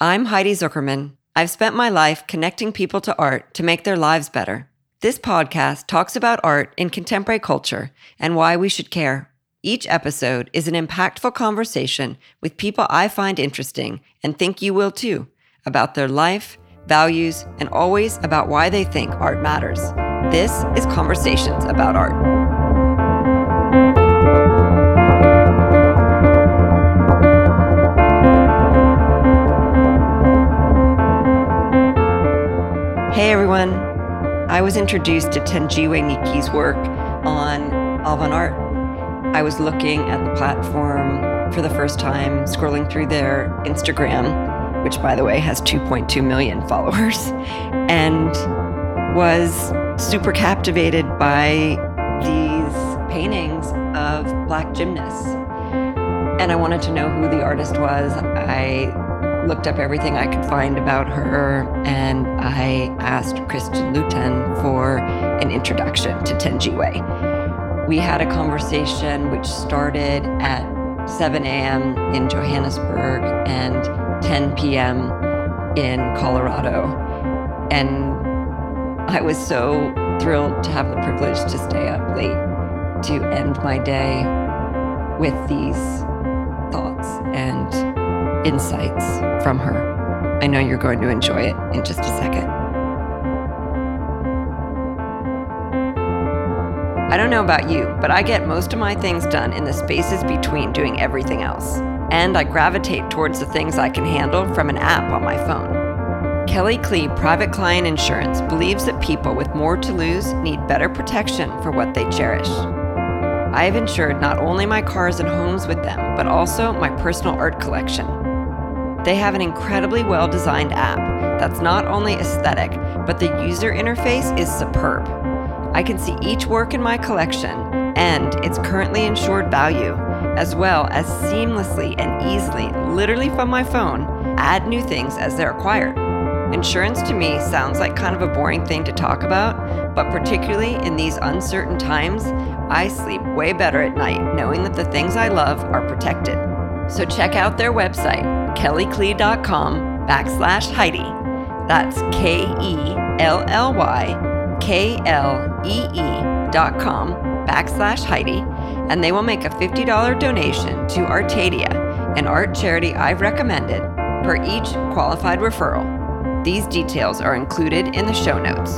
I'm Heidi Zuckerman. I've spent my life connecting people to art to make their lives better. This podcast talks about art in contemporary culture and why we should care. Each episode is an impactful conversation with people I find interesting and think you will too about their life, values, and always about why they think art matters. This is Conversations About Art. Hey everyone. I was introduced to Thenjiwe Niki's work on Alvan Art. I was looking at the platform for the first time, scrolling through their Instagram, which by the way has 2.2 million followers, and was super captivated by these paintings of black gymnasts. And I wanted to know who the artist was. I looked up everything I could find about her, and I asked Christian Luten for an introduction to Thenjiwe. We had a conversation which started at 7 a.m. in Johannesburg and 10 p.m. in Colorado. And I was so thrilled to have the privilege to stay up late to end my day with these thoughts and insights from her. I know you're going to enjoy it in just a second. I don't know about you, but I get most of my things done in the spaces between doing everything else. And I gravitate towards the things I can handle from an app on my phone. Kelly Klee Private Client Insurance believes that people with more to lose need better protection for what they cherish. I have insured not only my cars and homes with them, but also my personal art collection. They have an incredibly well designed app that's not only aesthetic, but the user interface is superb. I can see each work in my collection and its currently insured value, as well as seamlessly and easily, literally from my phone, add new things as they're acquired. Insurance to me sounds like kind of a boring thing to talk about, but particularly in these uncertain times, I sleep way better at night knowing that the things I love are protected. So check out their website kellyklee.com backslash Heidi. That's K E L L Y K L E E dot com backslash Heidi, and they will make a $50 donation to Artadia, an art charity I've recommended, per each qualified referral. These details are included in the show notes.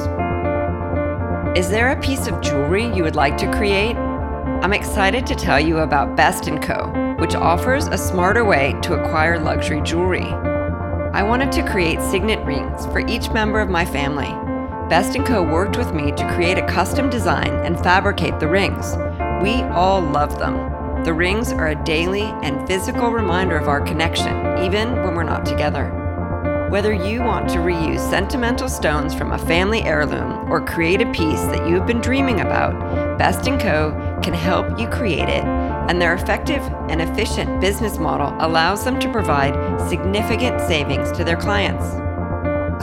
Is there a piece of jewelry you would like to create? I'm excited to tell you about Best & Co which offers a smarter way to acquire luxury jewelry. I wanted to create signet rings for each member of my family. Best & Co worked with me to create a custom design and fabricate the rings. We all love them. The rings are a daily and physical reminder of our connection, even when we're not together. Whether you want to reuse sentimental stones from a family heirloom or create a piece that you have been dreaming about, Best & Co can help you create it and their effective and efficient business model allows them to provide significant savings to their clients.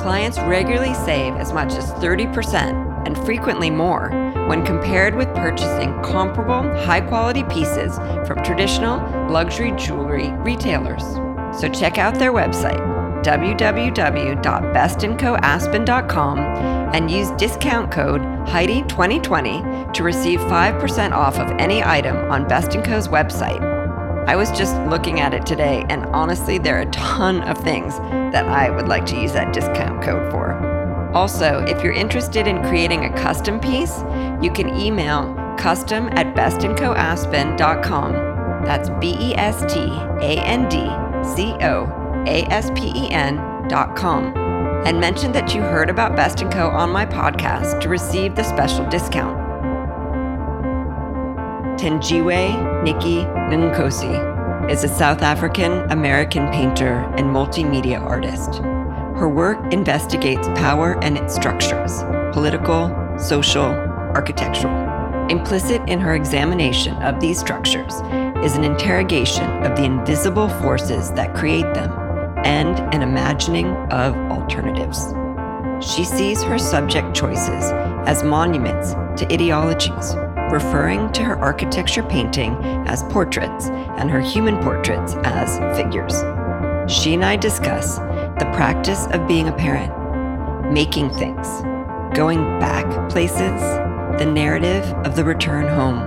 Clients regularly save as much as 30% and frequently more when compared with purchasing comparable high quality pieces from traditional luxury jewelry retailers. So check out their website www.bestandcoaspen.com and use discount code Heidi2020 to receive 5% off of any item on Best & Co.'s website. I was just looking at it today, and honestly, there are a ton of things that I would like to use that discount code for. Also, if you're interested in creating a custom piece, you can email custom at bestandcoaspen.com. That's B E S T A N D C O aspen.com, and mention that you heard about Best & Co. on my podcast to receive the special discount. Thenjiwe Niki Nkosi is a South African American painter and multimedia artist. Her work investigates power and its structures political, social, architectural. Implicit in her examination of these structures is an interrogation of the invisible forces that create them and an imagining of alternatives. She sees her subject choices as monuments to ideologies, referring to her architecture painting as portraits and her human portraits as figures. She and I discuss the practice of being a parent, making things, going back places, the narrative of the return home,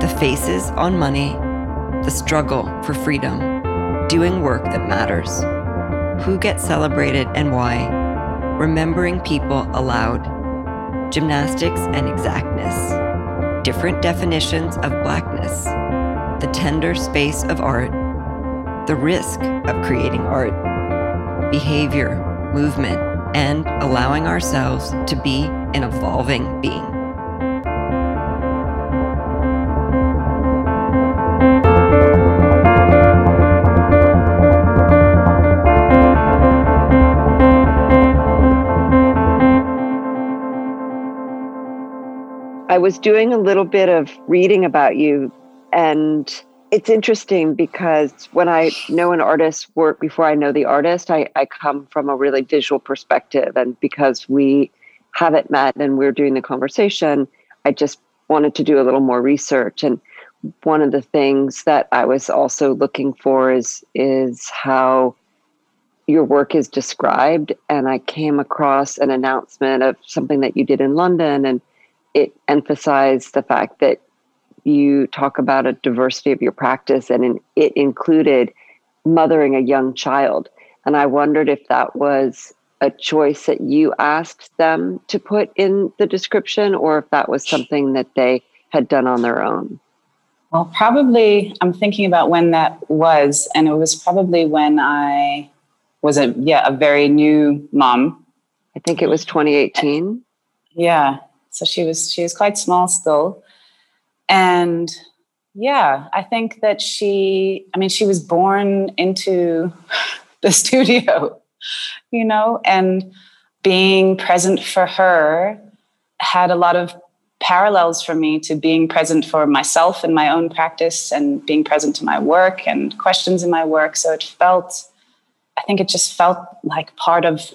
the faces on money, the struggle for freedom, doing work that matters, who gets celebrated and why, remembering people aloud, gymnastics and exactness, different definitions of blackness, the tender space of art, the risk of creating art, behavior, movement, and allowing ourselves to be an evolving being. I was doing a little bit of reading about you, and it's interesting because when I know an artist's work before I know the artist, I, I come from a really visual perspective. And because we haven't met and we're doing the conversation, I just wanted to do a little more research. And one of the things that I was also looking for is is how your work is described. And I came across an announcement of something that you did in London and it emphasized the fact that you talk about a diversity of your practice and in, it included mothering a young child. And i wondered if that was a choice that you asked them to put in the description or if that was something that they had done on their own. Well probably i'm thinking about when that was and it was probably when i was a yeah a very new mom. I think it was 2018 yeah so she was she was quite small still. And yeah, I think that she I mean she was born into the studio, you know, and being present for her had a lot of parallels for me to being present for myself in my own practice and being present to my work and questions in my work. So it felt, I think it just felt like part of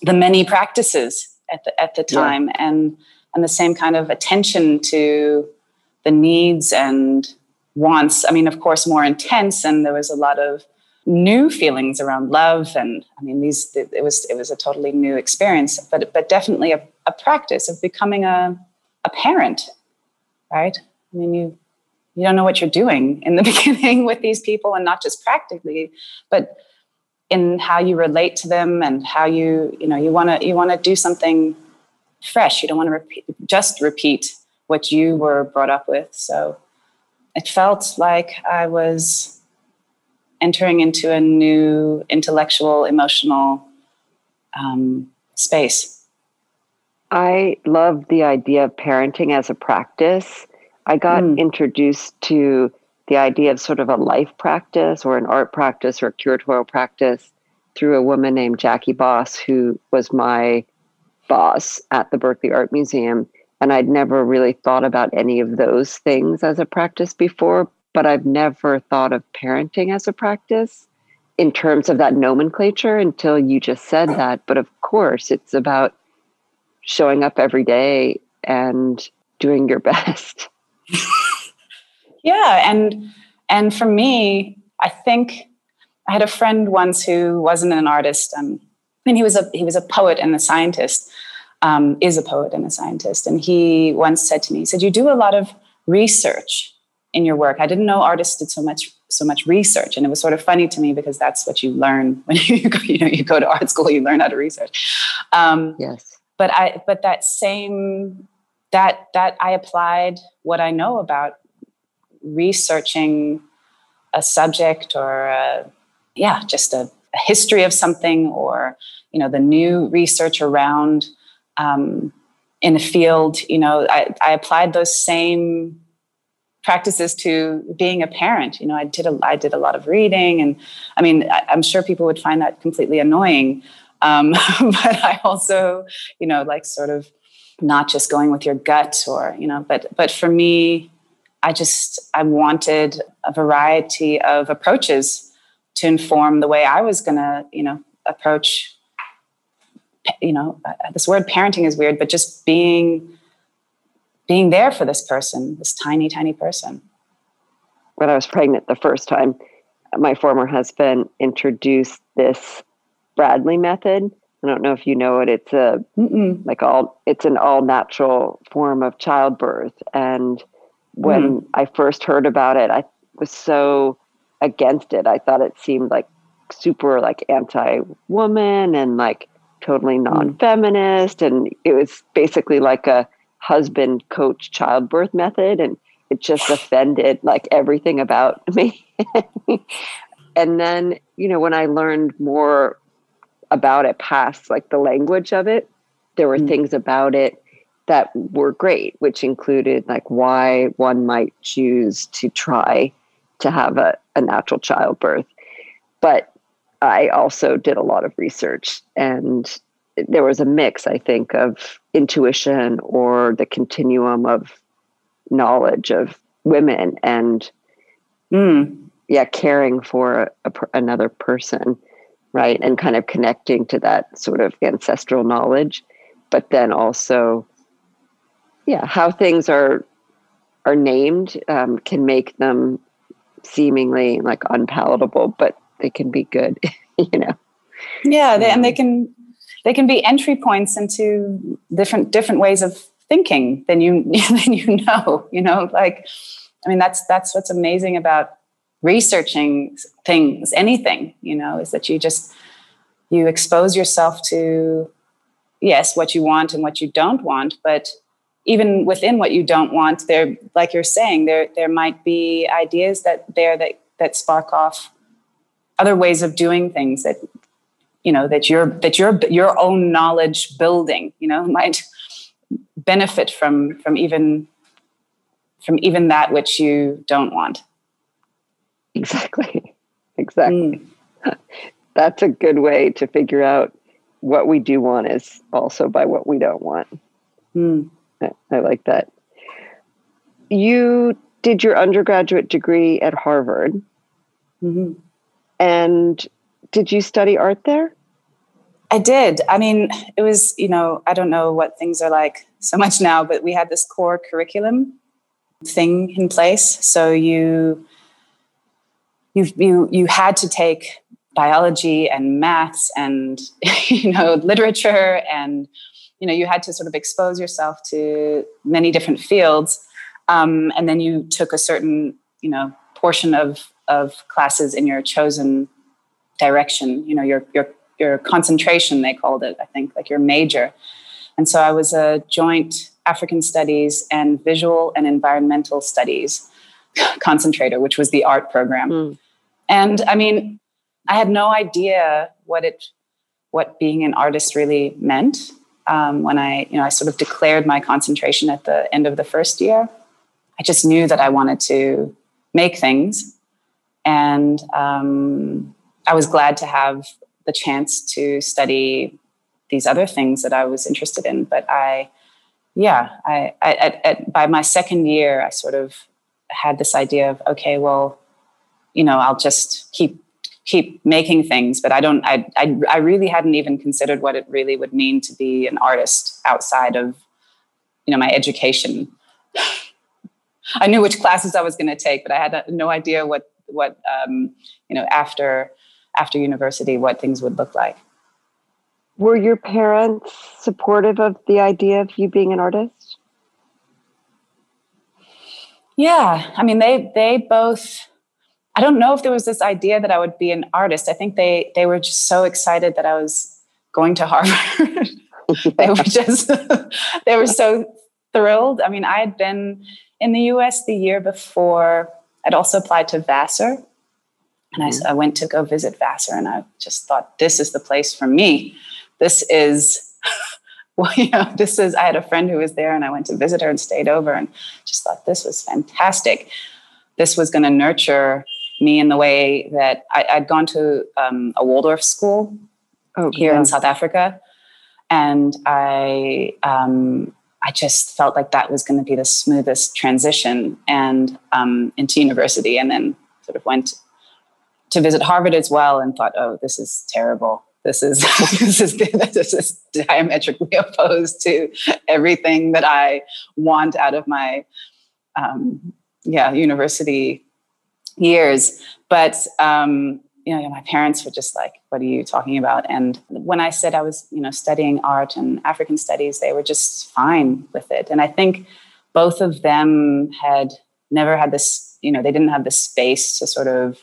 the many practices at the at the time. Yeah. And and the same kind of attention to the needs and wants. I mean, of course, more intense, and there was a lot of new feelings around love and i mean these it was it was a totally new experience but but definitely a, a practice of becoming a a parent right i mean you you don't know what you're doing in the beginning with these people and not just practically but in how you relate to them and how you you know you want to you want to do something fresh. You don't want to repeat, just repeat what you were brought up with. So it felt like I was entering into a new intellectual, emotional um, space. I love the idea of parenting as a practice. I got mm. introduced to the idea of sort of a life practice or an art practice or a curatorial practice through a woman named Jackie Baas, who was my boss at the Berkeley Art Museum. And I'd never really thought about any of those things as a practice before, but I've never thought of parenting as a practice in terms of that nomenclature until you just said that. But of course, it's about showing up every day and doing your best. yeah, and and for me, I think I had a friend once who wasn't an artist. Um, and he was a he was a poet and a scientist. Um, is a poet and a scientist, and he once said to me, he said, "You do a lot of research in your work. I didn't know artists did so much so much research, and it was sort of funny to me because that's what you learn when you go, you know you go to art school. You learn how to research. Um, yes, but I but that same that that I applied what I know about researching a subject or a, yeah, just a a history of something or you know the new research around um, in a field you know I, I applied those same practices to being a parent. You know i did a, I did a lot of reading and i mean I, am sure people would find that completely annoying. Um, but i also you know like sort of not just going with your gut or you know but but for me i just i wanted a variety of approaches to inform the way I was going to, you know, approach, you know, uh, this word parenting is weird, but just being, being there for this person, this tiny, tiny person. When I was pregnant the first time, my former husband introduced this Bradley method. I don't know if you know it. It's a Mm-mm. like all it's an all natural form of childbirth. And when mm. I first heard about it, I was so against it. I thought it seemed like super like anti-woman and like totally mm. non-feminist and it was basically like a husband coach childbirth method and it just offended like everything about me and then you know when i learned more about it past like the language of it there were mm. things about it that were great which included like why one might choose to try to have a, a natural childbirth. But i also did a lot of research and there was a mix i think of intuition or the continuum of knowledge of women and mm. yeah caring for a, a, another person right? And kind of connecting to that sort of ancestral knowledge. But then also yeah how things are are named um, can make them seemingly like unpalatable but they can be good you know? Yeah they, and they um, can they can be entry points into different different ways of thinking than you than you know you know? Like i mean that's that's what's amazing about researching things anything you know is that you just you expose yourself to yes what you want and what you don't want but even within what you don't want there like you're saying there there might be ideas that there that that spark off other ways of doing things that you know that your that your your own knowledge building you know might benefit from from even from even that which you don't want exactly exactly mm. that's a good way to figure out what we do want is also by what we don't want mm. I, I like that you did your undergraduate degree at harvard mm-hmm. and did you study art there? I did. I mean, it was, you know, I don't know what things are like so much now, but we had this core curriculum thing in place. So you you you you had to take biology and maths and you know literature and you know you had to sort of expose yourself to many different fields um, and then you took a certain you know portion of of classes in your chosen direction you know your your your concentration they called it i think like your major. And so i was a joint african studies and visual and environmental studies concentrator which was the art program. Mm. and i mean i had no idea what it what being an artist really meant um, when i you know i sort of declared my concentration at the end of the first year i just knew that i wanted to make things and um, I was glad to have the chance to study these other things that I was interested in. But I, yeah, I, I at, at, by my second year, I sort of had this idea of okay, well, you know, I'll just keep keep making things but i don't I, I i really hadn't even considered what it really would mean to be an artist outside of you know my education i knew which classes i was going to take but i had no idea what what um, you know after after university what things would look like. Were your parents supportive of the idea of you being an artist? Yeah, I mean they they both I don't know if there was this idea that I would be an artist. I think they they were just so excited that I was going to Harvard. they were just they were so thrilled. I mean, I had been in the US the year before. I'd also applied to Vassar, and I, mm-hmm. I went to go visit Vassar and I just thought, this is the place for me. This is, well, you know, this is, I had a friend who was there and I went to visit her and stayed over and just thought this was fantastic. This was going to nurture me in the way that I, had gone to um, a Waldorf school oh, here yeah. in South Africa. And I, um, I just felt like that was going to be the smoothest transition and um, into university, and then sort of went to visit Harvard as well and thought, oh, this is terrible. This is this is this is diametrically opposed to everything that I want out of my um, yeah university years. But um, you know, my parents were just like, what are you talking about? And when I said I was, you know, studying art and African studies, they were just fine with it. And I think both of them had never had this, you know, they didn't have the space to sort of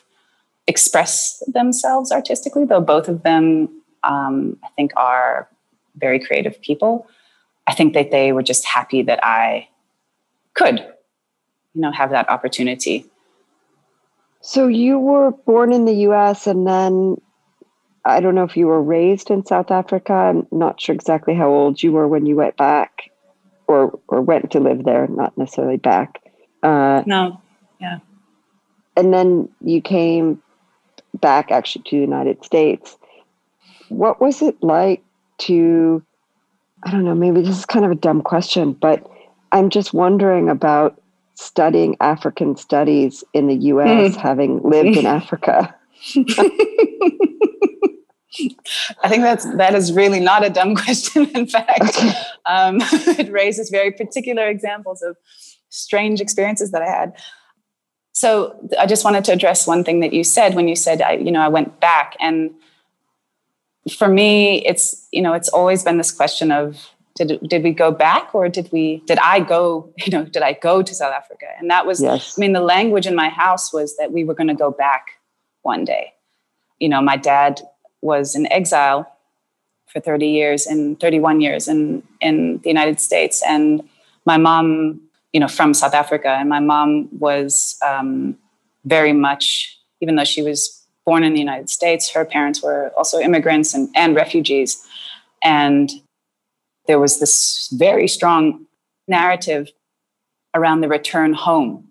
express themselves artistically, though both of them, um, I think, are very creative people. I think that they were just happy that I could, you know, have that opportunity. So you were born in the US and then I don't know if you were raised in South Africa. I'm not sure exactly how old you were when you went back or or went to live there, not necessarily back. Uh, no, yeah. And then you came back actually to the United States. What was it like to, I don't know, maybe this is kind of a dumb question, but I'm just wondering about studying African studies in the US, mm. having lived in Africa. I think that's that is really not a dumb question. In fact, um, it raises very particular examples of strange experiences that I had. So I just wanted to address one thing that you said when you said I, you know, I went back, and for me, it's you know, it's always been this question of did did we go back or did we did I go you know did I go to South Africa? And that was yes. I mean the language in my house was that we were going to go back one day. You know my dad was in exile for 30 years and 31 years in in the United States. And my mom you know from South Africa and my mom was um, very much even though she was born in the United States her parents were also immigrants and, and refugees. And there was this very strong narrative around the return home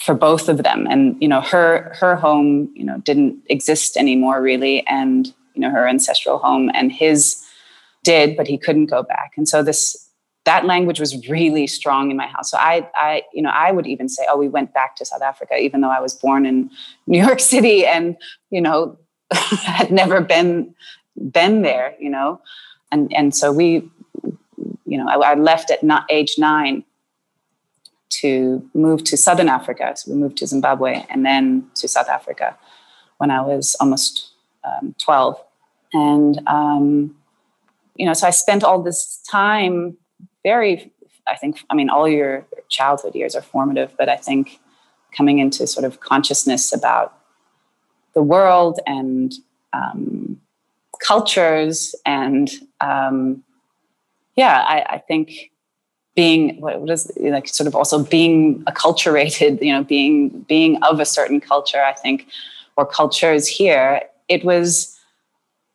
for both of them. And you know her her home you know didn't exist anymore really. And you know her ancestral home and his did but he couldn't go back. And so this that language was really strong in my house. So i i you know i would even say oh we went back to south africa even though i was born in new york city and you know had never been been there you know. And and so we you know, I, I left at not age nine to move to Southern Africa. So we moved to Zimbabwe and then to South Africa when I was almost um, 12. And, um, you know, so I spent all this time very, I think, I mean, all your childhood years are formative, but I think coming into sort of consciousness about the world and um, cultures and um, yeah, I, I think being what, is like sort of also being acculturated, you know, being being of a certain culture, I think, or cultures here, it was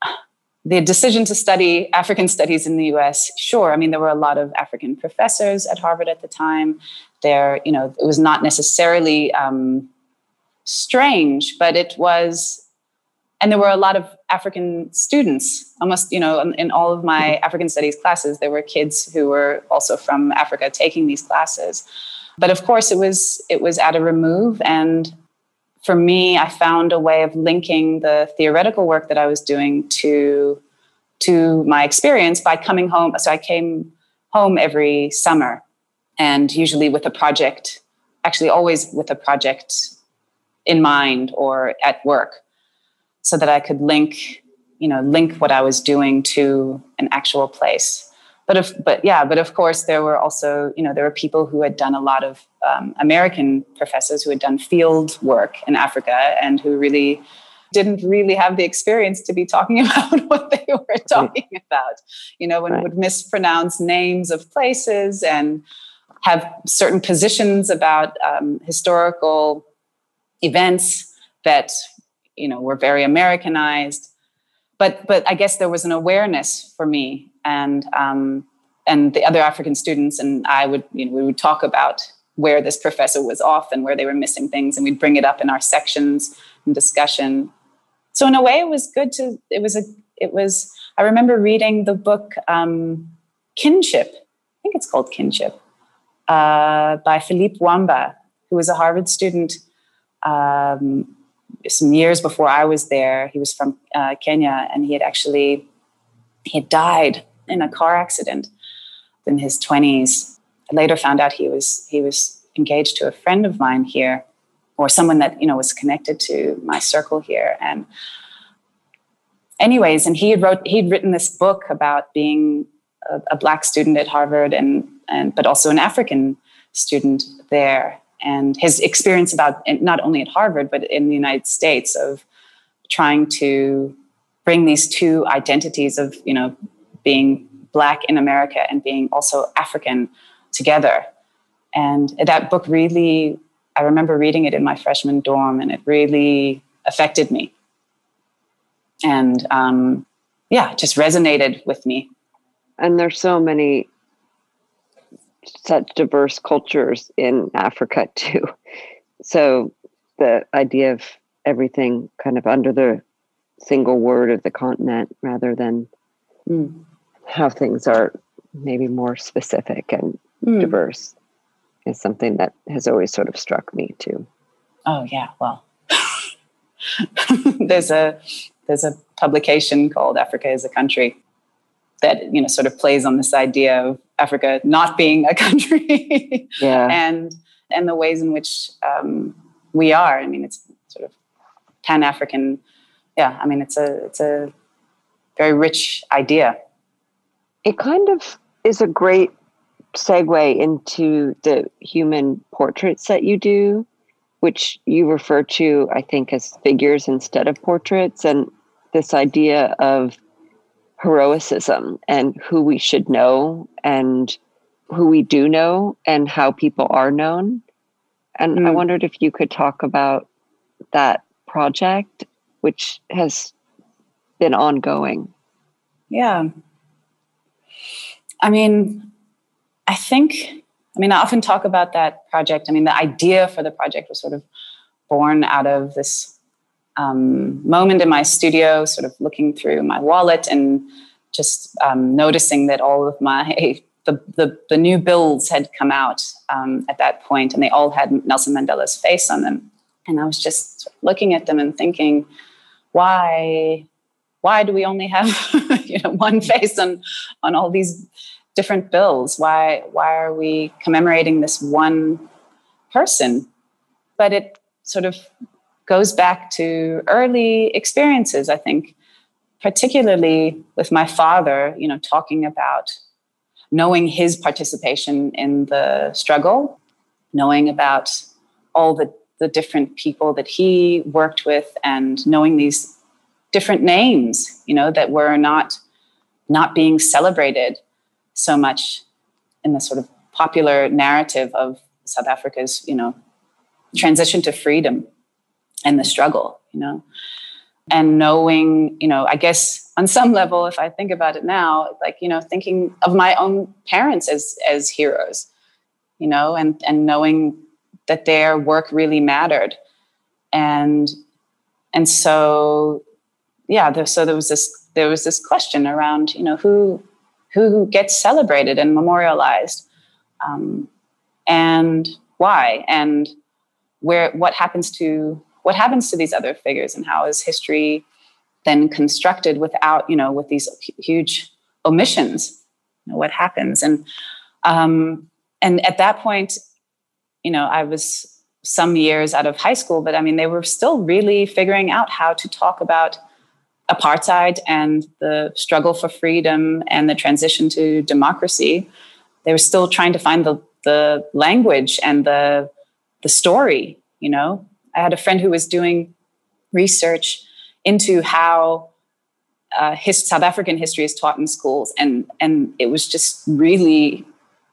the decision to study African studies in the US, sure. I mean, there were a lot of African professors at Harvard at the time. There, you know, it was not necessarily um, strange, but it was and there were a lot of african students almost you know in, in, all of my african studies classes there were kids who were also from africa taking these classes. But of course it was it was at a remove. And for me i found a way of linking the theoretical work that i was doing to to my experience by coming home. So i came home every summer and usually with a project actually always with a project in mind or at work so that I could link, you know, link what I was doing to an actual place. But if, but yeah, but of course there were also, you know, there were people who had done a lot of um, American professors who had done field work in Africa and who really didn't really have the experience to be talking about what they were talking about. You know, and right. would mispronounce names of places and have certain positions about um, historical events that you know were very Americanized. But but I guess there was an awareness for me and um, and the other African students and I would you know we would talk about where this professor was off and where they were missing things and we'd bring it up in our sections and discussion. So in a way, it was good to it was a it was I remember reading the book um, Kinship. I think it's called Kinship uh, by Philippe Wamba, who was a Harvard student um, some years before I was there. He was from uh, Kenya, and he had actually he had died in a car accident in his twenties. I later found out he was he was engaged to a friend of mine here, or someone that you know was connected to my circle here and anyways and he had wrote he'd written this book about being a, a, black student at harvard and and but also an african student there and his experience about not only at harvard but in the united states of trying to bring these two identities of you know being black in america and being also african together and that book really I remember reading it in my freshman dorm and it really affected me. And um, yeah, just resonated with me. And there's so many such diverse cultures in Africa too. So the idea of everything kind of under the single word of the continent rather than mm. how things are maybe more specific and mm. diverse is something that has always sort of struck me too. Oh yeah, well, there's a there's a publication called Africa is a Country that you know sort of plays on this idea of Africa not being a country, yeah, and and the ways in which um, we are. I mean, it's sort of Pan African. Yeah, I mean, it's a it's a very rich idea. It kind of is a great segue into the human portraits that you do, which you refer to, I think, as figures instead of portraits, and this idea of heroicism and who we should know and who we do know and how people are known. And mm. I wondered if you could talk about that project, which has been ongoing. Yeah. I mean, I think, I mean, I often talk about that project. I mean, the idea for the project was sort of born out of this um, moment in my studio, sort of looking through my wallet and just um, noticing that all of my the, the, the new bills had come out um, at that point, and they all had Nelson Mandela's face on them. And I was just looking at them and thinking, why why do we only have you know one face on on all these different bills? Why why are we commemorating this one person? But it sort of goes back to early experiences, I think, particularly with my father, you know, talking about knowing his participation in the struggle, knowing about all the, the different people that he worked with and knowing these different names, you know, that were not not being celebrated so much in the sort of popular narrative of South Africa's, you know, transition to freedom and the struggle, you know, and knowing, you know, I guess on some level, if I think about it now, like, you know, thinking of my own parents as as heroes, you know, and and knowing that their work really mattered. And and so yeah, there, so there was this there was this question around, you know, who who gets celebrated and memorialized um, and why and where what happens to what happens to these other figures and how is history then constructed without you know with these huge omissions? You know, what happens? And um, and at that point you know i was some years out of high school but i mean they were still really figuring out how to talk about apartheid and the struggle for freedom and the transition to democracy, they were still trying to find the, the language and the, the story. You know, I had a friend who was doing research into how uh, his South African history is taught in schools, and and it was just really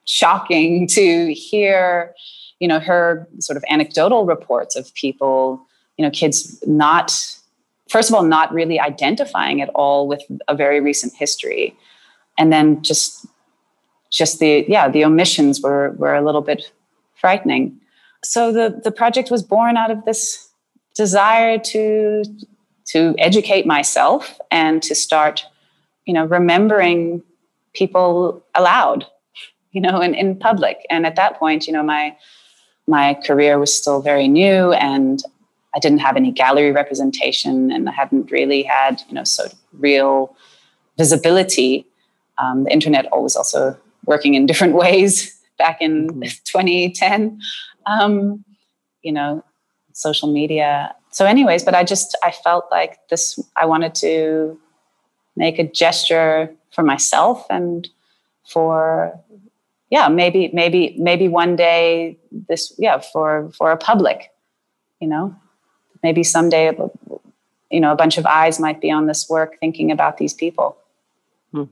shocking to hear, you know, her sort of anecdotal reports of people, you know, kids not first of all, not really identifying at all with a very recent history. And then just just the yeah, the omissions were were a little bit frightening. So the the project was born out of this desire to to educate myself and to start, you know, remembering people aloud, you know, in, in public. And at that point, you know, my my career was still very new and I didn't have any gallery representation and I hadn't really had, you know, sort of real visibility. Um, the internet always also working in different ways back in mm-hmm. 2010. Um, you know, social media. So, anyways, but I just I felt like this. I wanted to make a gesture for myself and for yeah maybe maybe maybe one day this yeah for for a public you know maybe someday you know a bunch of eyes might be on this work thinking about these people hmm.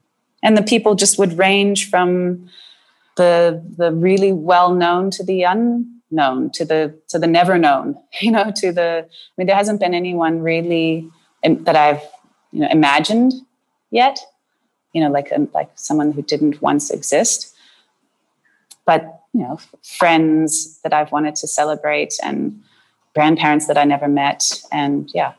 and the people just would range from the the really well known to the unknown to the to the never known you know to the i mean there hasn't been anyone really that i've you know imagined yet you know like um, like someone who didn't once exist. But you know friends that i've wanted to celebrate and grandparents that i never met and yeah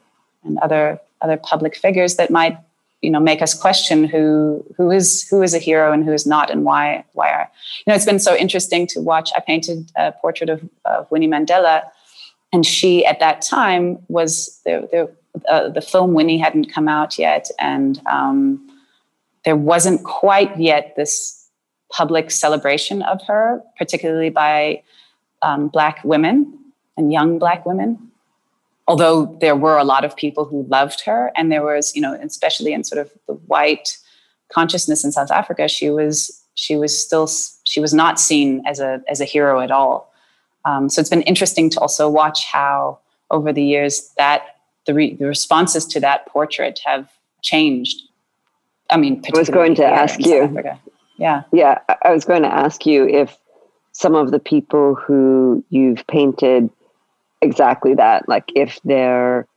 and other other public figures that might you know make us question who who is who is a hero and who is not and why why are you know it's been so interesting to watch. I painted a portrait of, of winnie mandela and she at that time was the the, uh, the film winnie hadn't come out yet and um, there wasn't quite yet this public celebration of her particularly by um, black women and young black women although there were a lot of people who loved her and there was you know especially in sort of the white consciousness in south africa she was she was still she was not seen as a as a hero at all. Um, so it's been interesting to also watch how over the years that the, re, the responses to that portrait have changed. I mean i was going to ask you. Yeah. Yeah i was going to ask you if some of the people who you've painted exactly that. Like if they're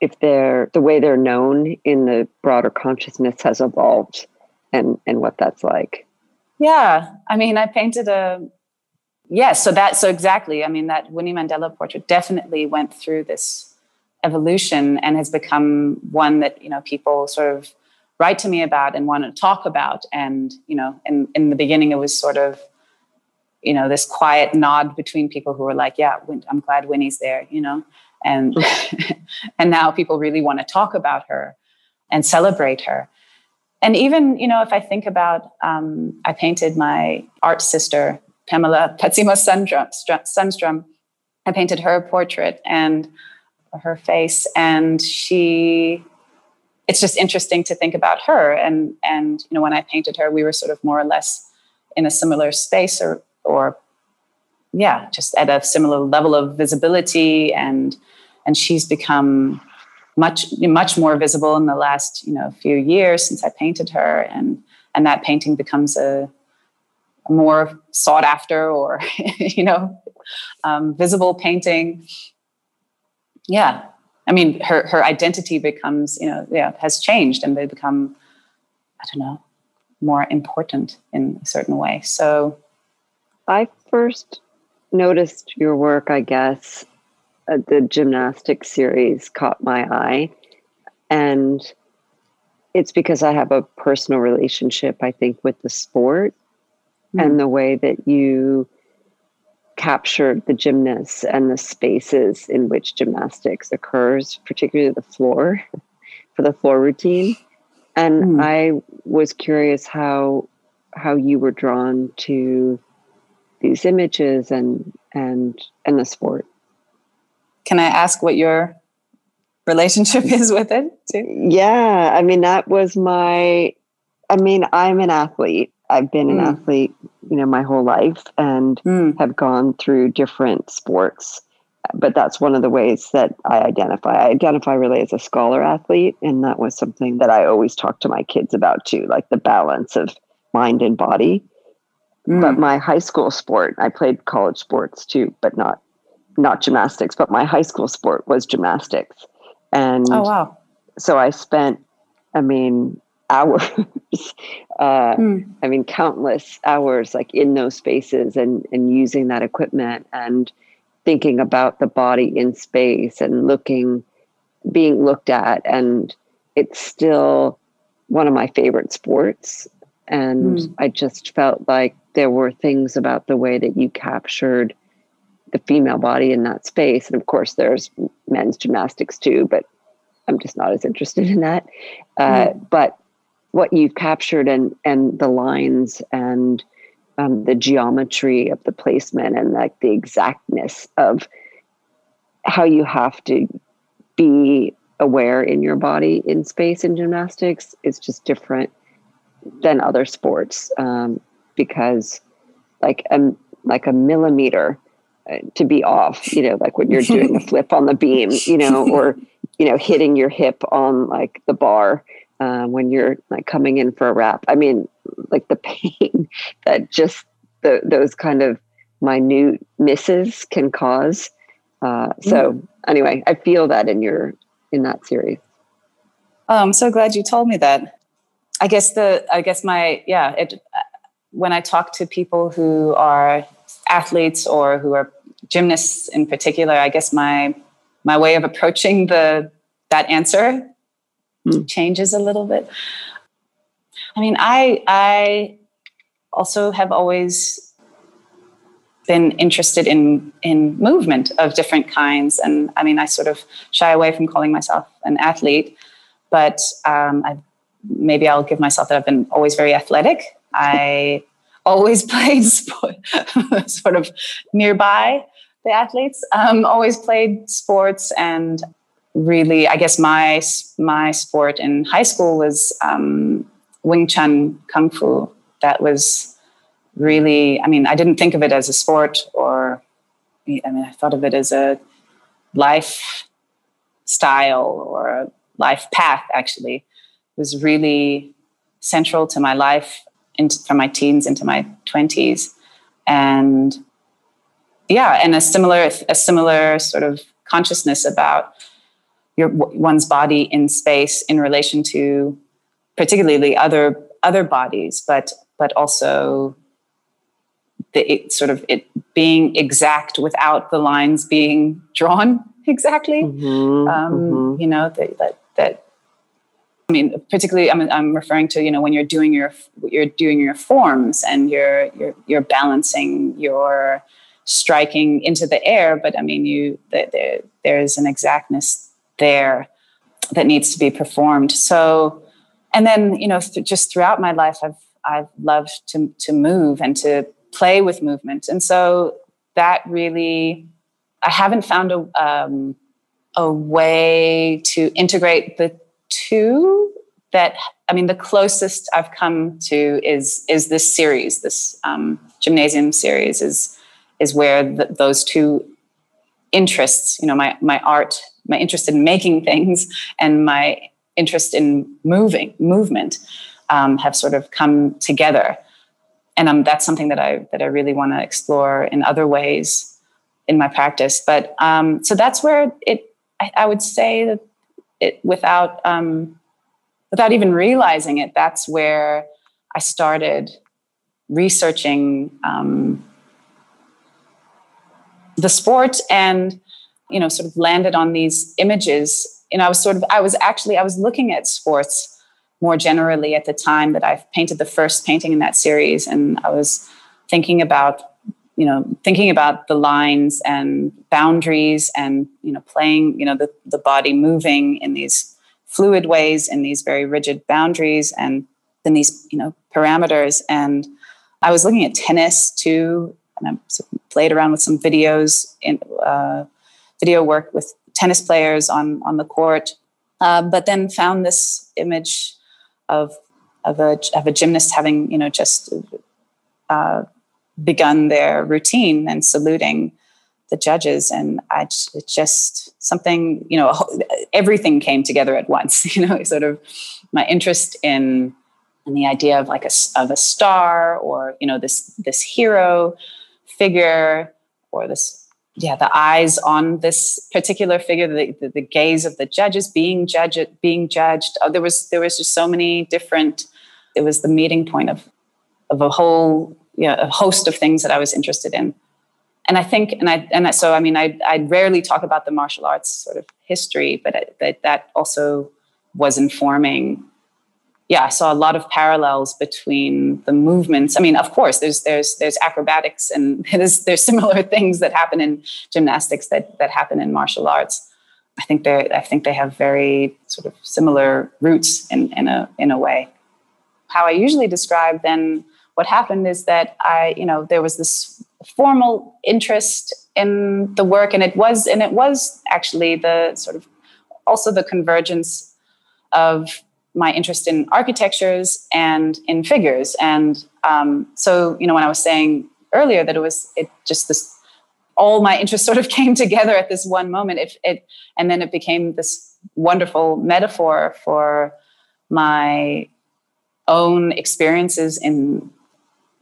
if they're the way they're known in the broader consciousness has evolved and and what that's like. Yeah. I mean i painted a yes yeah, so that so exactly. I mean that winnie mandela portrait definitely went through this evolution and has become one that you know people sort of write to me about and want to talk about. And you know in in the beginning it was sort of you know this quiet nod between people who are like yeah i'm glad winnie's there you know? And and now people really want to talk about her and celebrate her. And even you know if i think about um, i painted my art sister pamela Phatsimo Sunstrum i painted her portrait and her face and she it's just interesting to think about her. And and you know when i painted her we were sort of more or less in a similar space or or yeah, just at a similar level of visibility. And and she's become much much more visible in the last you know few years since I painted her. And and that painting becomes a, a more sought after or you know um, visible painting. Yeah. I mean her her identity becomes you know yeah has changed and they become I don't know more important in a certain way. So I first noticed your work, I guess, uh, the gymnastics series caught my eye. And it's because I have a personal relationship, I think, with the sport mm. and the way that you captured the gymnasts and the spaces in which gymnastics occurs, particularly the floor for the floor routine. And mm. I was curious how how you were drawn to these images and and and the sport. Can I ask what your relationship is with it too? Yeah, I mean that was my I mean I'm an athlete. I've been an mm. athlete, you know, my whole life and mm. have gone through different sports. But that's one of the ways that I identify. I identify really as a scholar athlete. And that was something that I always talk to my kids about too, like the balance of mind and body. Mm. But my high school sport, I played college sports too, but not not gymnastics. But my high school sport was gymnastics, and oh wow! So I spent, I mean, hours. uh, mm. I mean, countless hours, like in those spaces, and and using that equipment and thinking about the body in space and looking, being looked at, and it's still one of my favorite sports. And mm. I just felt like there were things about the way that you captured the female body in that space. And of course, there's men's gymnastics too, but I'm just not as interested in that. Uh, mm. But what you've captured and and the lines and um, the geometry of the placement and like the exactness of how you have to be aware in your body in space in gymnastics is just different than other sports um, because like a like a millimeter uh, to be off you know like when you're doing a flip on the beam you know or you know hitting your hip on like the bar uh, when you're like coming in for a wrap i mean like the pain that just the, those kind of minute misses can cause uh, so mm. anyway i feel that in your in that series. Oh, I'm so glad you told me that. I guess the I guess my yeah it when I talk to people who are athletes or who are gymnasts in particular, I guess my my way of approaching the that answer mm. changes a little bit. I mean, I I also have always been interested in in movement of different kinds and i mean i sort of shy away from calling myself an athlete but um, I, maybe i'll give myself that i've been always very athletic i always played sport, sort of nearby the athletes um, always played sports and really i guess my my sport in high school was um, wing chun kung fu that was really, I mean, I didn't think of it as a sport or, I mean, I thought of it as a life style or a life path, actually. Was really central to my life into, from my teens into my 20s. And yeah, and a similar, a similar sort of consciousness about your one's body in space in relation to particularly other other bodies, but but also the it, sort of it being exact without the lines being drawn exactly. Mm-hmm, um, mm-hmm. You know that that that. I mean, particularly, I'm, I'm referring to you know when you're doing your you're doing your forms and you're you're you're balancing your striking into the air, but I mean you there there's an exactness there that needs to be performed. So, and then you know th- just throughout my life, I've I've loved to to move and to play with movement. And so that really, I haven't found a, um, a way to integrate the two that I mean, the closest I've come to is is this series, this um, gymnasium series, is is where the, those two interests, you know, my my art, my interest in making things, and my interest in moving movement, um, have sort of come together and um, that's something that I that I really want to explore in other ways in my practice. But um, so that's where it. I, I, would say that it without um, without even realizing it. That's where I started researching um, the sport and you know sort of landed on these images. You know, I was sort of I was actually I was looking at sports more generally at the time that I've painted the first painting in that series. And I was thinking about, you know, thinking about the lines and boundaries and, you know, playing, you know, the, the body moving in these fluid ways, in these very rigid boundaries and then these, you know, parameters. And I was looking at tennis too. And I played around with some videos in uh, video work with tennis players on, on the court. Uh, but then found this image of of a of a gymnast having you know just uh, begun their routine and saluting the judges. And I it's just something you know everything came together at once you know sort of my interest in in the idea of like a of a star or you know this this hero figure or this yeah the eyes on this particular figure the, the, the gaze of the judges being judged being judged. Oh, there was there was just so many different it was the meeting point of of a whole yeah a host of things that i was interested in and i think and i and I, so i mean i i rarely talk about the martial arts sort of history but that that also was informing yeah, I saw a lot of parallels between the movements. I mean, of course, there's there's there's acrobatics and there's there's similar things that happen in gymnastics that that happen in martial arts. I think they I think they have very sort of similar roots in in a in a way. How I usually describe then what happened is that I you know there was this formal interest in the work and it was and it was actually the sort of also the convergence of my interest in architectures and in figures. And um, so you know when i was saying earlier that it was it just this all my interests sort of came together at this one moment. It, it and then it became this wonderful metaphor for my own experiences in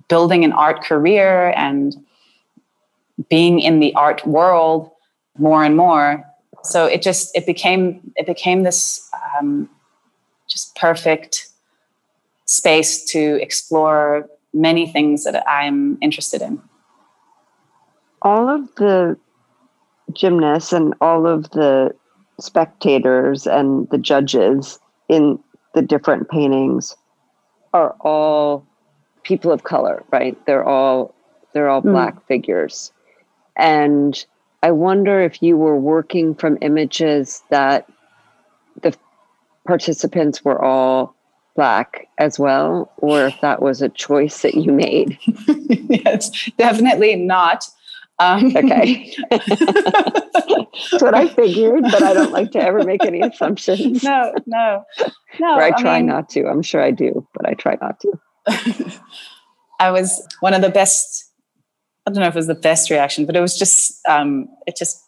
building an art career and being in the art world more and more. So it just it became it became this um, just perfect space to explore many things that i'm interested in. All of the gymnasts and all of the spectators and the judges in the different paintings are all people of color right they're all they're all mm. black figures and I wonder if you were working from images that the participants were all black as well, or if that was a choice that you made. yes, definitely not. Um, okay. That's what I figured, but I don't like to ever make any assumptions. No, no, no. Or I try I mean, not to. I'm sure I do, but I try not to. I was one of the best I don't know if it was the best reaction, but it was just um, it just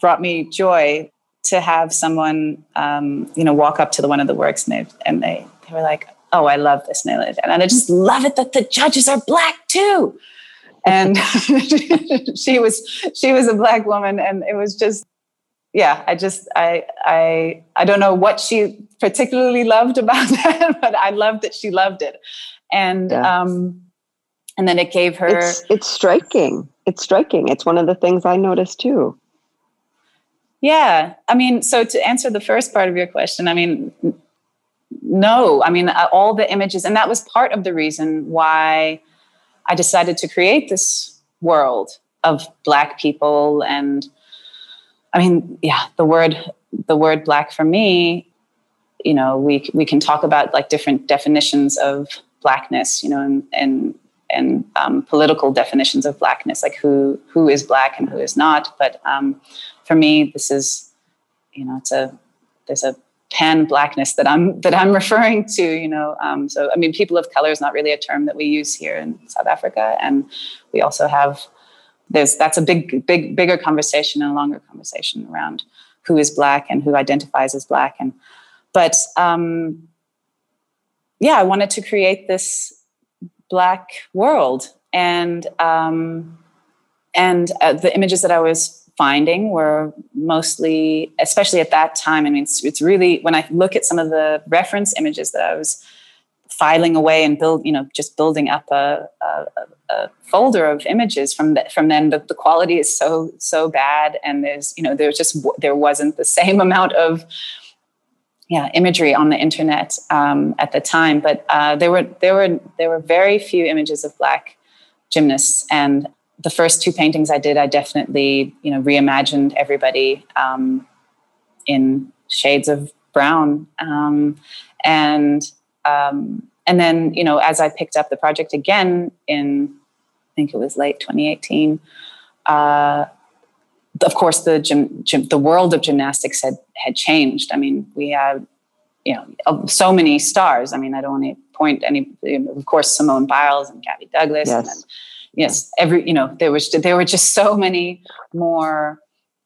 brought me joy to have someone um, you know walk up to the one of the works and they and they, they were like, "Oh, I love this," and I, and I just love it that the judges are black too. And she was she was a black woman, and it was just yeah. I just I I I don't know what she particularly loved about that, but I loved that she loved it, and. Yeah. um and then it gave her it's, it's striking it's striking it's one of the things i noticed too yeah i mean so to answer the first part of your question i mean no i mean uh, all the images and that was part of the reason why i decided to create this world of black people and i mean yeah the word the word black for me you know we we can talk about like different definitions of blackness you know and, and and um, political definitions of blackness, like who who is black and who is not. But um, for me, this is, you know, it's a there's a pan blackness that I'm that I'm referring to. You know, um, so I mean, people of color is not really a term that we use here in South Africa, and we also have there's that's a big big bigger conversation and a longer conversation around who is black and who identifies as black and but um, yeah, I wanted to create this black world. And um, and uh, the images that i was finding were mostly especially at that time i mean it's, it's really when i look at some of the reference images that i was filing away and build you know just building up a, a, a folder of images from the, from then the, the quality is so so bad. And there's you know there's just there wasn't the same amount of yeah imagery on the internet um, at the time but uh, there were there were there were very few images of black gymnasts. And the first two paintings i did i definitely you know reimagined everybody um, in shades of brown. Um, and um, and then you know as i picked up the project again in i think it was late 2018 uh, of course, the gym, gym, the world of gymnastics had had changed. I mean, we had you know so many stars. I mean, I don't want to point any. Of course, Simone Biles and Gabby Douglas. Yes. And yes, every you know there was there were just so many more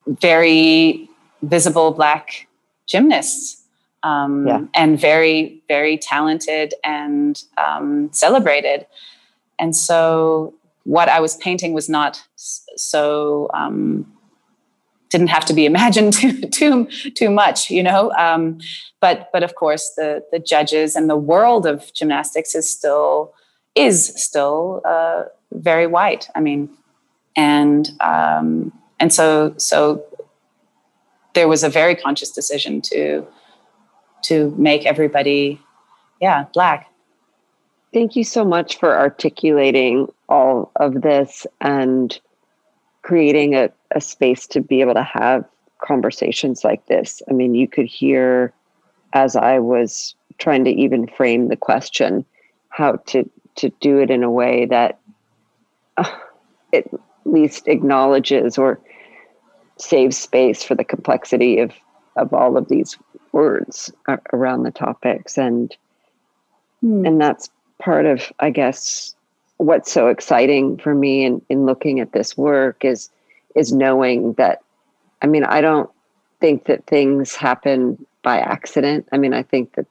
very visible black gymnasts. Um, yeah. and very very talented and um, celebrated and so what i was painting was not so um, didn't have to be imagined too too too much, you know. Um, but but of course, the the judges and the world of gymnastics is still is still uh, very white. I mean, and um, and so so there was a very conscious decision to to make everybody, yeah, black. Thank you so much for articulating all of this and creating a, a space to be able to have conversations like this. I mean, you could hear as I was trying to even frame the question how to to do it in a way that uh, it least acknowledges or saves space for the complexity of of all of these words around the topics and hmm. and that's part of i guess what's so exciting for me in, in looking at this work is is knowing that i mean i don't think that things happen by accident i mean i think that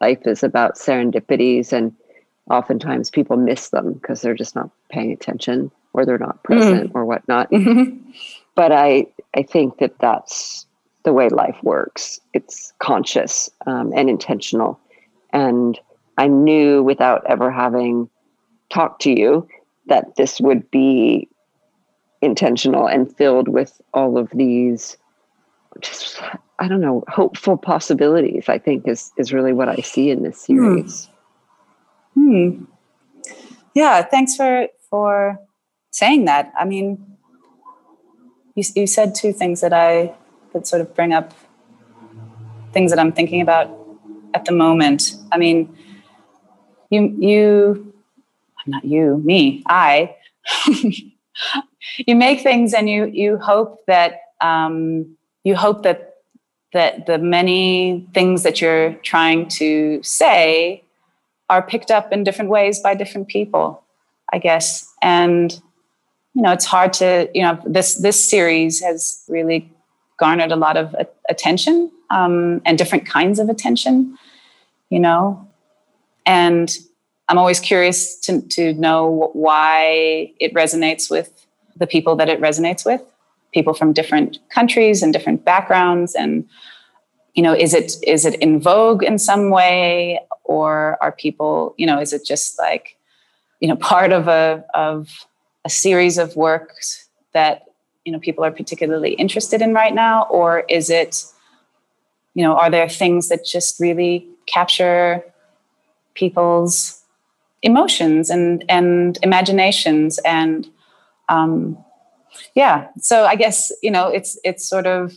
life is about serendipities and oftentimes people miss them because they're just not paying attention or they're not present mm. or whatnot mm-hmm. but i i think that that's the way life works it's conscious um, and intentional and i knew without ever having talked to you that this would be intentional and filled with all of these just I don't know, hopeful possibilities, I think is is really what I see in this hmm. series. Hmm. hmm. Yeah, thanks for for saying that. I mean, you, you said two things that I that sort of bring up things that I'm thinking about at the moment. I mean, you you not you, me, I you make things and you you hope that um, you hope that that the many things that you're trying to say are picked up in different ways by different people i guess. And you know it's hard to you know this this series has really garnered a lot of attention um, and different kinds of attention you know? And i'm always curious to, to know why it resonates with the people that it resonates with people from different countries and different backgrounds and you know is it is it in vogue in some way? Or are people you know is it just like you know part of a of a series of works that you know people are particularly interested in right now? Or is it you know are there things that just really capture people's emotions and and imaginations and um yeah so i guess you know it's it's sort of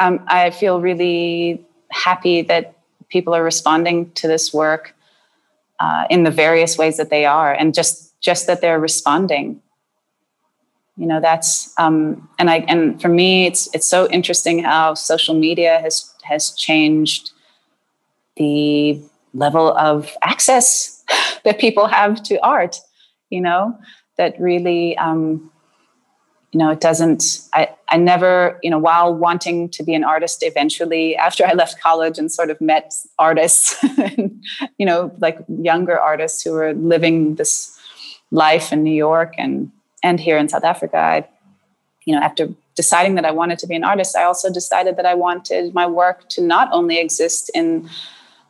um, i feel really happy that people are responding to this work uh, in the various ways that they are and just just that they're responding. You know that's um, and i and for me it's it's so interesting how social media has has changed the level of access that people have to art you know that really um, you know it doesn't i i never you know while wanting to be an artist eventually after i left college and sort of met artists and, you know like younger artists who were living this life in new york and and here in south africa i you know after deciding that i wanted to be an artist i also decided that i wanted my work to not only exist in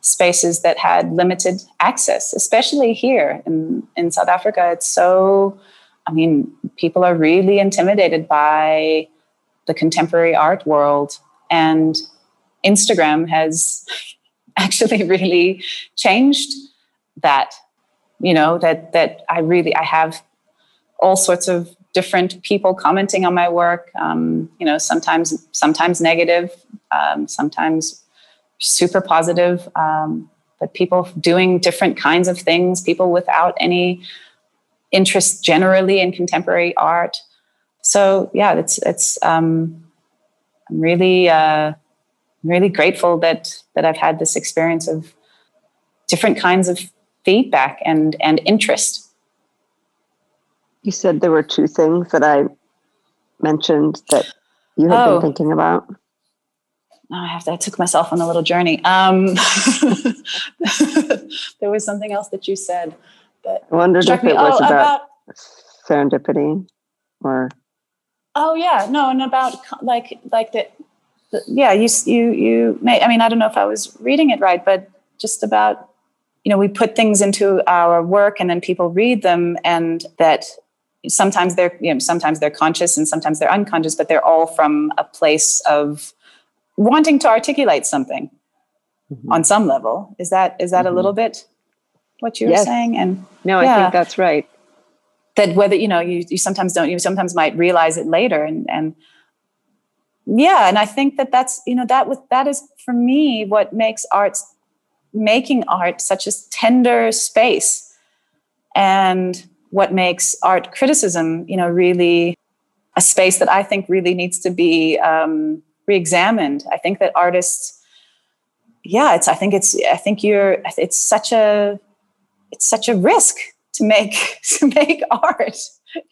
spaces that had limited access especially here in in south africa it's so I mean, people are really intimidated by the contemporary art world. And Instagram has actually really changed that. You know, that that I really I have all sorts of different people commenting on my work. Um, you know, sometimes sometimes negative, um, sometimes super positive. Um, but people doing different kinds of things, people without any interest generally in contemporary art. So yeah, it's it's um, I'm really uh, really grateful that that I've had this experience of different kinds of feedback and and interest. You said there were two things that I mentioned that you had oh. been thinking about. Oh, I have to. I took myself on a little journey. Um, there was something else that you said. that I wondered if it was oh, about, about serendipity or. Oh yeah, no, and about like like the, the, yeah you you you may I mean I don't know if I was reading it right, but just about you know we put things into our work and then people read them and that sometimes they're you know sometimes they're conscious and sometimes they're unconscious, but they're all from a place of wanting to articulate something mm-hmm. on some level. Is that is that mm-hmm. a little bit what you were yes. saying? And no, yeah, I think that's right. That whether you know you, you sometimes don't you sometimes might realize it later and and yeah and i think that that's you know that was that is for me what makes arts making art such a tender space and what makes art criticism, you know, really a space that I think really needs to be um, re-examined. I think that artists, yeah, it's. I think it's. I think you're. It's such a. It's such a risk to make to make art.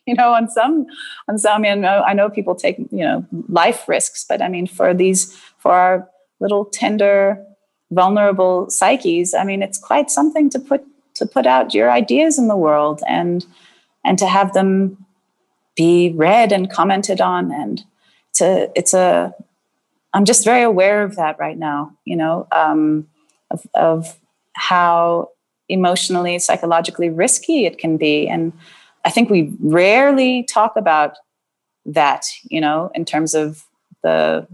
You know, on some on some. I I know people take you know life risks, but I mean, for these for our little tender, vulnerable psyches, I mean, it's quite something to put to put out your ideas in the world and and to have them be read and commented on and to it's a i'm just very aware of that right now you know um, of, of how emotionally psychologically risky it can be. And i think we rarely talk about that you know in terms of the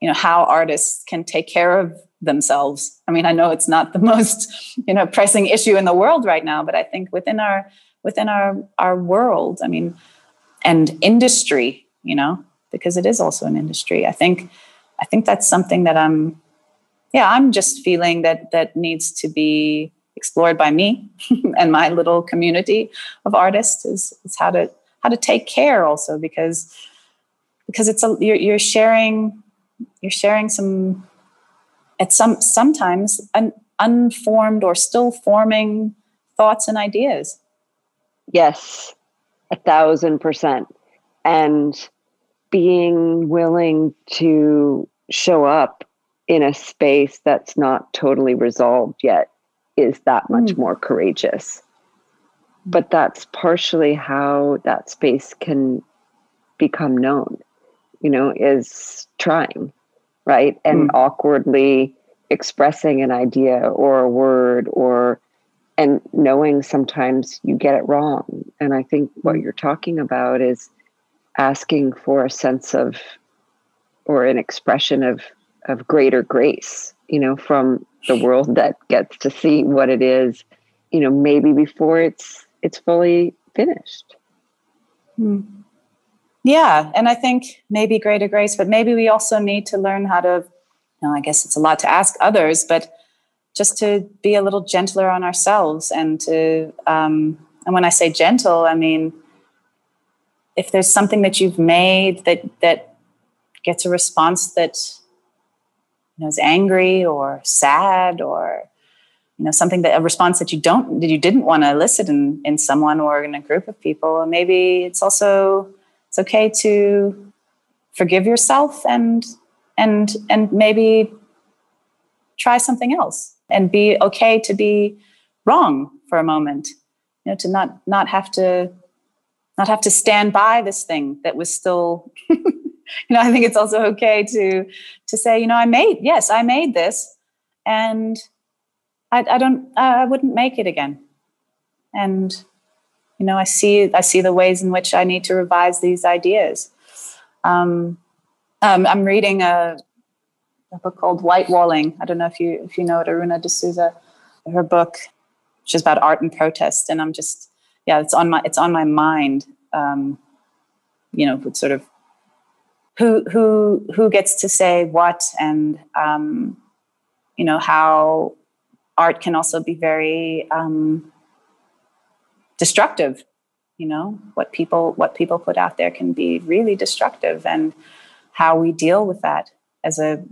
you know how artists can take care of themselves. I mean i know it's not the most you know pressing issue in the world right now but i think within our within our our world i mean and industry you know because it is also an industry i think i think that's something that i'm yeah i'm just feeling that that needs to be explored by me and my little community of artists is, is how to how to take care also because because it's a you're, you're sharing you're sharing some at some sometimes an unformed or still forming thoughts and ideas. Yes a thousand percent. And being willing to show up in a space that's not totally resolved yet is that much mm. more courageous but that's partially how that space can become known you know is trying right and mm. awkwardly expressing an idea or a word or and knowing sometimes you get it wrong and i think what mm. you're talking about is asking for a sense of or an expression of of greater grace you know from the world that gets to see what it is you know maybe before it's it's fully finished hmm. yeah and i think maybe greater grace but maybe we also need to learn how to you know i guess it's a lot to ask others but just to be a little gentler on ourselves and to um, and when i say gentle i mean if there's something that you've made that that gets a response that you know, is angry or sad or you know something that a response that you don't that you didn't want to elicit in in someone or in a group of people. Maybe it's also it's okay to forgive yourself and and and maybe try something else and be okay to be wrong for a moment you know to not not have to not have to stand by this thing that was still you know i think it's also okay to to say you know i made yes i made this and i, I don't i wouldn't make it again. And you know i see i see the ways in which i need to revise these ideas. Um, um, i'm reading a, a, book called Whitewalling. I don't know if you if you know it aruna d'souza her book which is about art and protest and i'm just yeah it's on my it's on my mind um, you know sort of who who who gets to say what and um, you know how art can also be very um, destructive you know? What people what people put out there can be really destructive and how we deal with that as a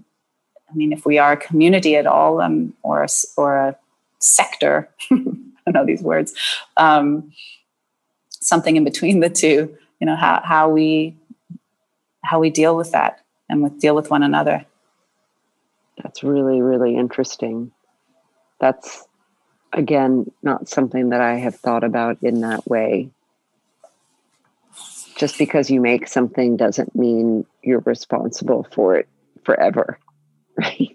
i mean if we are a community at all um, or a, or a sector i don't know these words um, something in between the two you know how, how we how we deal with that and with deal with one another. That's really, really interesting. That's again not something that I have thought about in that way. Just because you make something doesn't mean you're responsible for it forever. Right.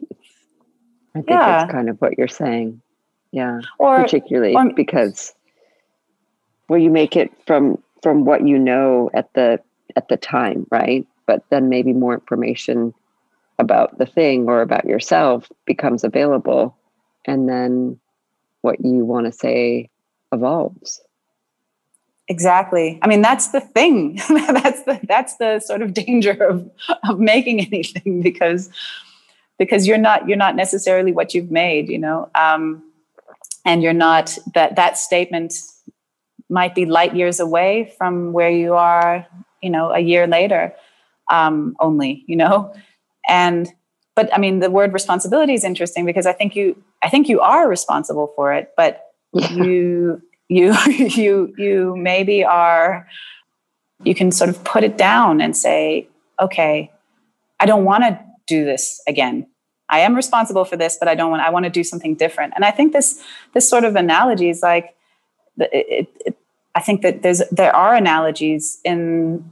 I think yeah. that's kind of what you're saying. Yeah. Or particularly or, because well you make it from from what you know at the at the time, right? But then maybe more information about the thing or about yourself becomes available and then what you want to say evolves. Exactly. I mean that's the thing. That's the that's the sort of danger of of making anything because because you're not you're not necessarily what you've made you know? Um and you're not that that statement might be light years away from where you are, you know, a year later um, only, you know, and but I mean, the word responsibility is interesting because I think you, I think you are responsible for it, but yeah. you, you, you, you maybe are. You can sort of put it down and say, okay, I don't want to do this again. I am responsible for this, but I don't want. I want to do something different. And I think this this sort of analogy is like, it, it, I think that there's there are analogies in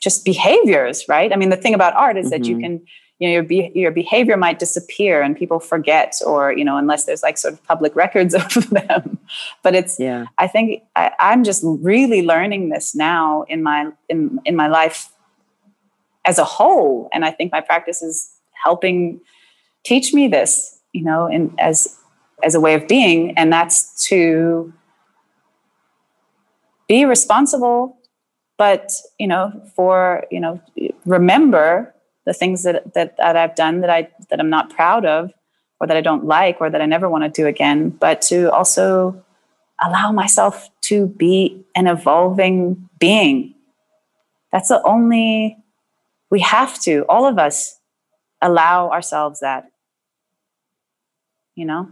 just behaviors, right? I mean, the thing about art is mm-hmm. that you mm-hmm. can you know your be- your behavior might disappear and people forget or you know unless there's like sort of public records of them but it's yeah i think I, i'm just really learning this now in my in in my life as a whole and i think my practice is helping teach me this you know in as as a way of being and that's to be responsible but you know for you know remember the things that, that that I've done that I that I'm not proud of or that I don't like or that I never want to do again, but to also allow myself to be an evolving being. That's the only we have to, all of us, allow ourselves that. You know?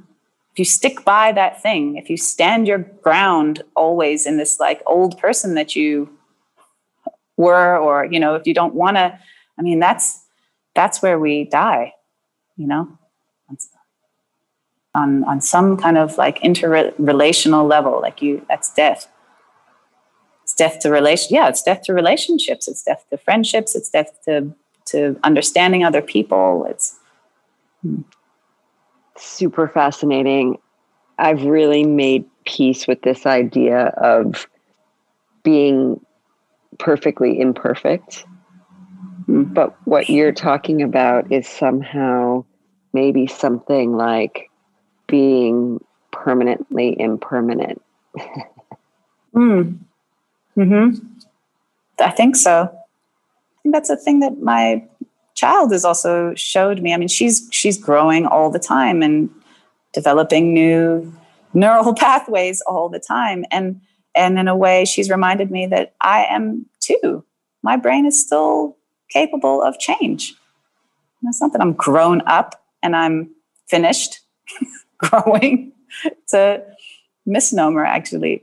If you stick by that thing, if you stand your ground always in this like old person that you were, or you know, if you don't want to I mean, that's that's where we die, you know, on on some kind of like interrelational level. Like you, that's death. It's death to relation. Yeah, it's death to relationships. It's death to friendships. It's death to to understanding other people. It's hmm. super fascinating. I've really made peace with this idea of being perfectly imperfect but what you're talking about is somehow maybe something like being permanently impermanent. mm. Hmm. I think so. I think that's a thing that my child has also showed me. I mean, she's she's growing all the time and developing new neural pathways all the time. And and in a way, she's reminded me that I am too. My brain is still capable of change. it's not that I'm grown up and I'm finished growing. It's a misnomer, actually,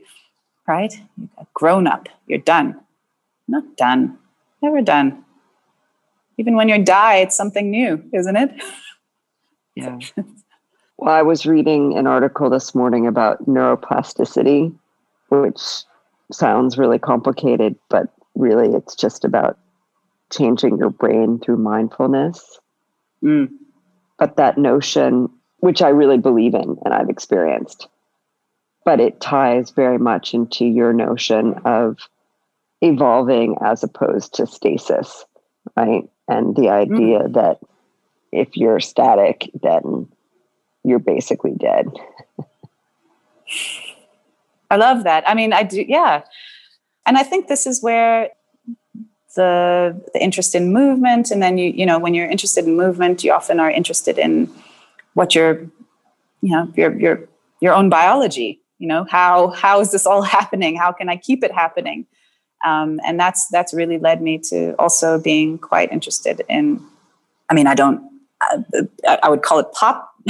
right? You're grown up, you're done. Not done, never done. Even when you die, it's something new, isn't it? Yeah. well, I was reading an article this morning about neuroplasticity, which sounds really complicated, but really it's just about changing your brain through mindfulness. Mm. But that notion, which I really believe in and I've experienced, but it ties very much into your notion of evolving as opposed to stasis, right? And the idea mm. that if you're static, then you're basically dead. I love that. I mean, I do, yeah. And I think this is where the, the interest in movement and then you you know when you're interested in movement you often are interested in what your you know your your your own biology you know how how is this all happening? How can i keep it happening? Um, and that's that's really led me to also being quite interested in i mean i don't i, I would call it pop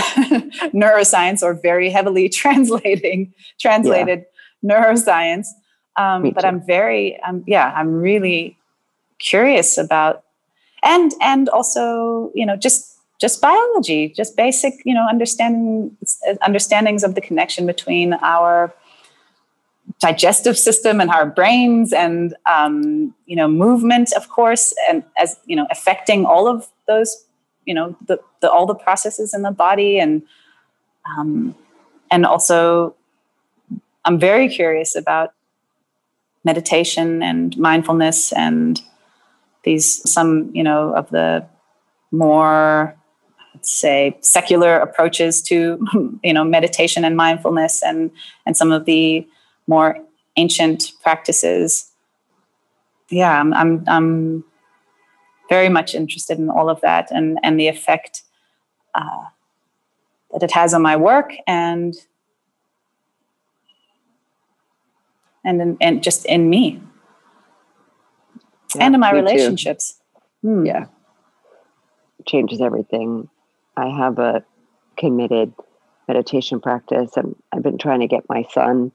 neuroscience or very heavily translating translated yeah. neuroscience um, but i'm very um, yeah i'm really curious about and and also you know just just biology just basic you know understanding understandings of the connection between our digestive system and our brains and um, you know movement of course and as you know affecting all of those you know the, the all the processes in the body and um, and also i'm very curious about meditation and mindfulness and these some you know of the more let's say secular approaches to you know meditation and mindfulness and and some of the more ancient practices. Yeah i'm i'm, I'm very much interested in all of that and and the effect uh, that it has on my work and and in, and just in me yeah, and in my relationships. Hmm. Yeah, changes everything. I have a committed meditation practice, and I've been trying to get my son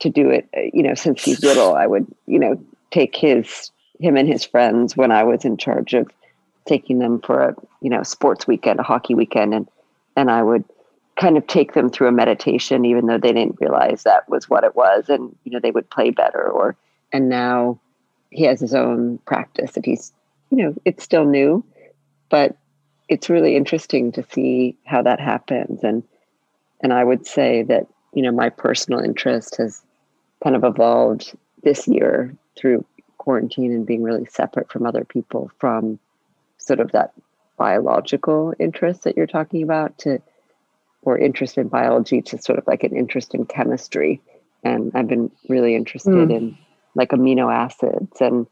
to do it. Uh, you know, since he's little, I would you know take his him and his friends when I was in charge of taking them for a you know sports weekend, a hockey weekend, and and I would kind of take them through a meditation, even though they didn't realize that was what it was, and you know they would play better. Or and now he has his own practice that he's you know it's still new, but it's really interesting to see how that happens. And and I would say that you know my personal interest has kind of evolved this year through quarantine and being really separate from other people from sort of that biological interest that you're talking about to or interest in biology to sort of like an interest in chemistry. And i've been really interested mm. in like amino acids and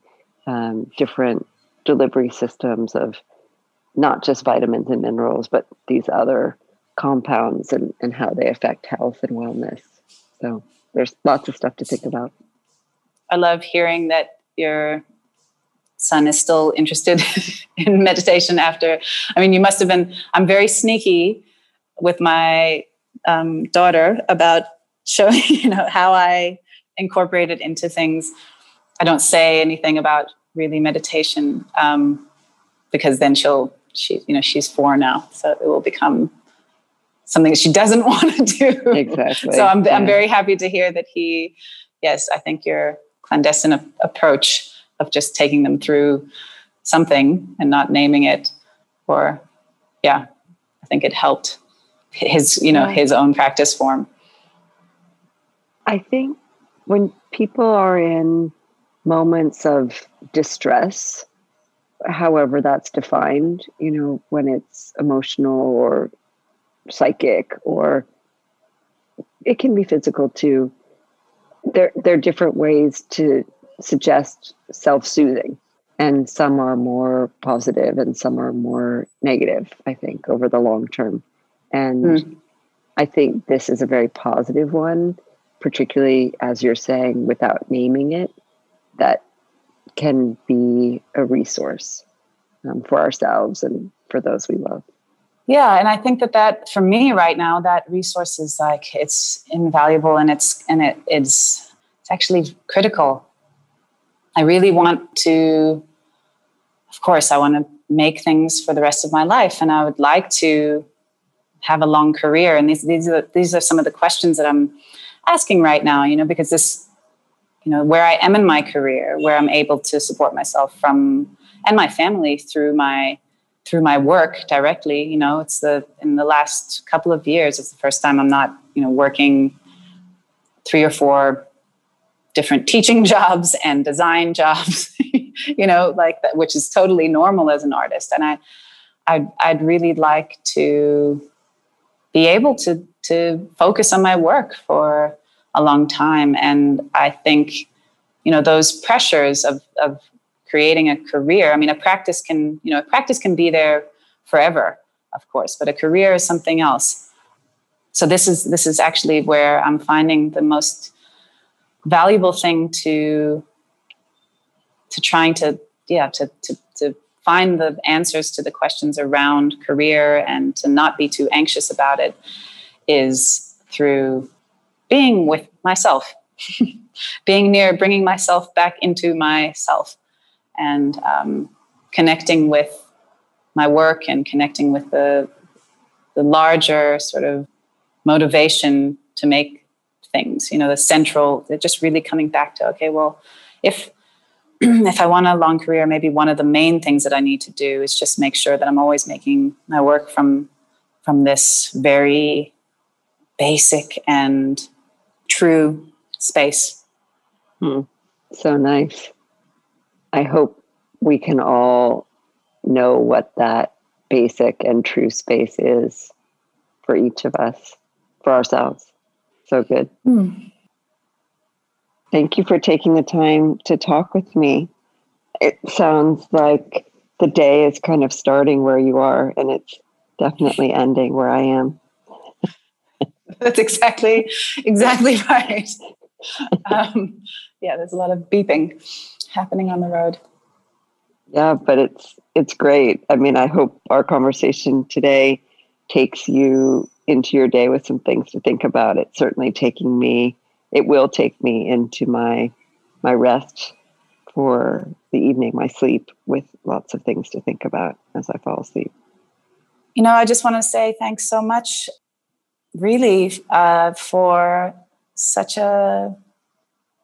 um, different delivery systems of not just vitamins and minerals but these other compounds and, and how they affect health and wellness. So there's lots of stuff to think about. I love hearing that your son is still interested in meditation after i mean you must have been i'm very sneaky with my um, daughter about showing you know how i incorporate it into things. I don't say anything about really meditation um, because then she'll she you know she's four now so it will become something she doesn't want to do. Exactly. So i'm, yeah. I'm very happy to hear that he yes i think your clandestine a- approach of just taking them through something and not naming it or yeah i think it helped his you know yeah. his own practice form. I think when people are in moments of distress however that's defined you know when it's emotional or psychic or it can be physical too there there are different ways to suggest self-soothing. And some are more positive and some are more negative i think over the long term and mm. i think this is a very positive one particularly as you're saying without naming it that can be a resource um, for ourselves and for those we love yeah and i think that that for me right now that resource is like it's invaluable and it's and it, it's it's actually critical I really want to, of course, I want to make things for the rest of my life, and I would like to have a long career. And these these are these are some of the questions that I'm asking right now. You know, because this, you know, where I am in my career, where I'm able to support myself from and my family through my through my work directly. You know, it's the in the last couple of years, it's the first time I'm not you know working three or four different teaching jobs and design jobs, you know, like that, which is totally normal as an artist. And I, I'd, I'd really like to be able to to focus on my work for a long time. And I think, you know, those pressures of of creating a career. I mean, a practice can, you know, a practice can be there forever, of course, but a career is something else. So this is this is actually where I'm finding the most valuable thing to to trying to yeah to to find the answers to the questions around career and to not be too anxious about it is through being with myself being near bringing myself back into myself and um, connecting with my work and connecting with the the larger sort of motivation to make things you know the central just really coming back to okay well if if i want a long career maybe one of the main things that i need to do is just make sure that i'm always making my work from from this very basic and true space hmm. so nice i hope we can all know what that basic and true space is for each of us for ourselves so good. Mm. Thank you for taking the time to talk with me. It sounds like the day is kind of starting where you are, and it's definitely ending where I am. That's exactly exactly right. um, yeah, there's a lot of beeping happening on the road. Yeah, but it's it's great. I mean, I hope our conversation today takes you into your day with some things to think about. It's certainly taking me. It will take me into my my rest for the evening, my sleep, with lots of things to think about as I fall asleep. You know, I just want to say thanks so much, really, uh, for such a.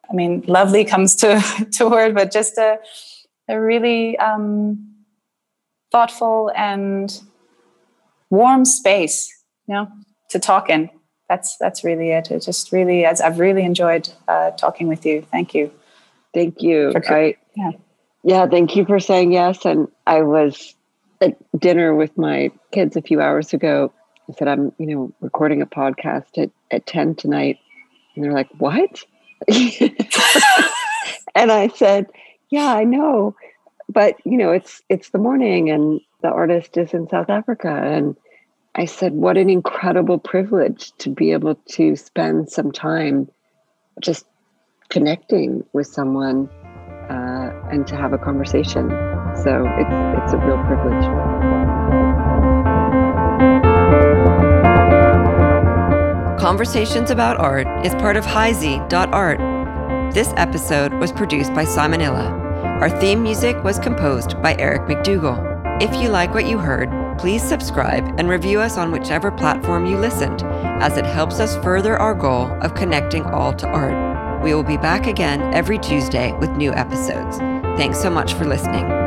I mean, lovely comes to to word, but just a a really um, thoughtful and warm space, you know, to talk in. That's that's really it. It just really, as I've really enjoyed uh, talking with you. Thank you. Thank you. For, I, yeah. Yeah. Thank you for saying yes. And I was at dinner with my kids a few hours ago. I said, I'm, you know, recording a podcast at, at 10 tonight. And they're like, what? and I said, yeah, I know. But, you know, it's, it's the morning and the artist is in South Africa. And I said, what an incredible privilege to be able to spend some time just connecting with someone uh, and to have a conversation. So it's, it's a real privilege. Conversations about Art is part of Heisey.art. This episode was produced by Simon Illa. Our theme music was composed by Eric McDougall. If you like what you heard, please subscribe and review us on whichever platform you listened, as it helps us further our goal of connecting all to art. We will be back again every Tuesday with new episodes. Thanks so much for listening.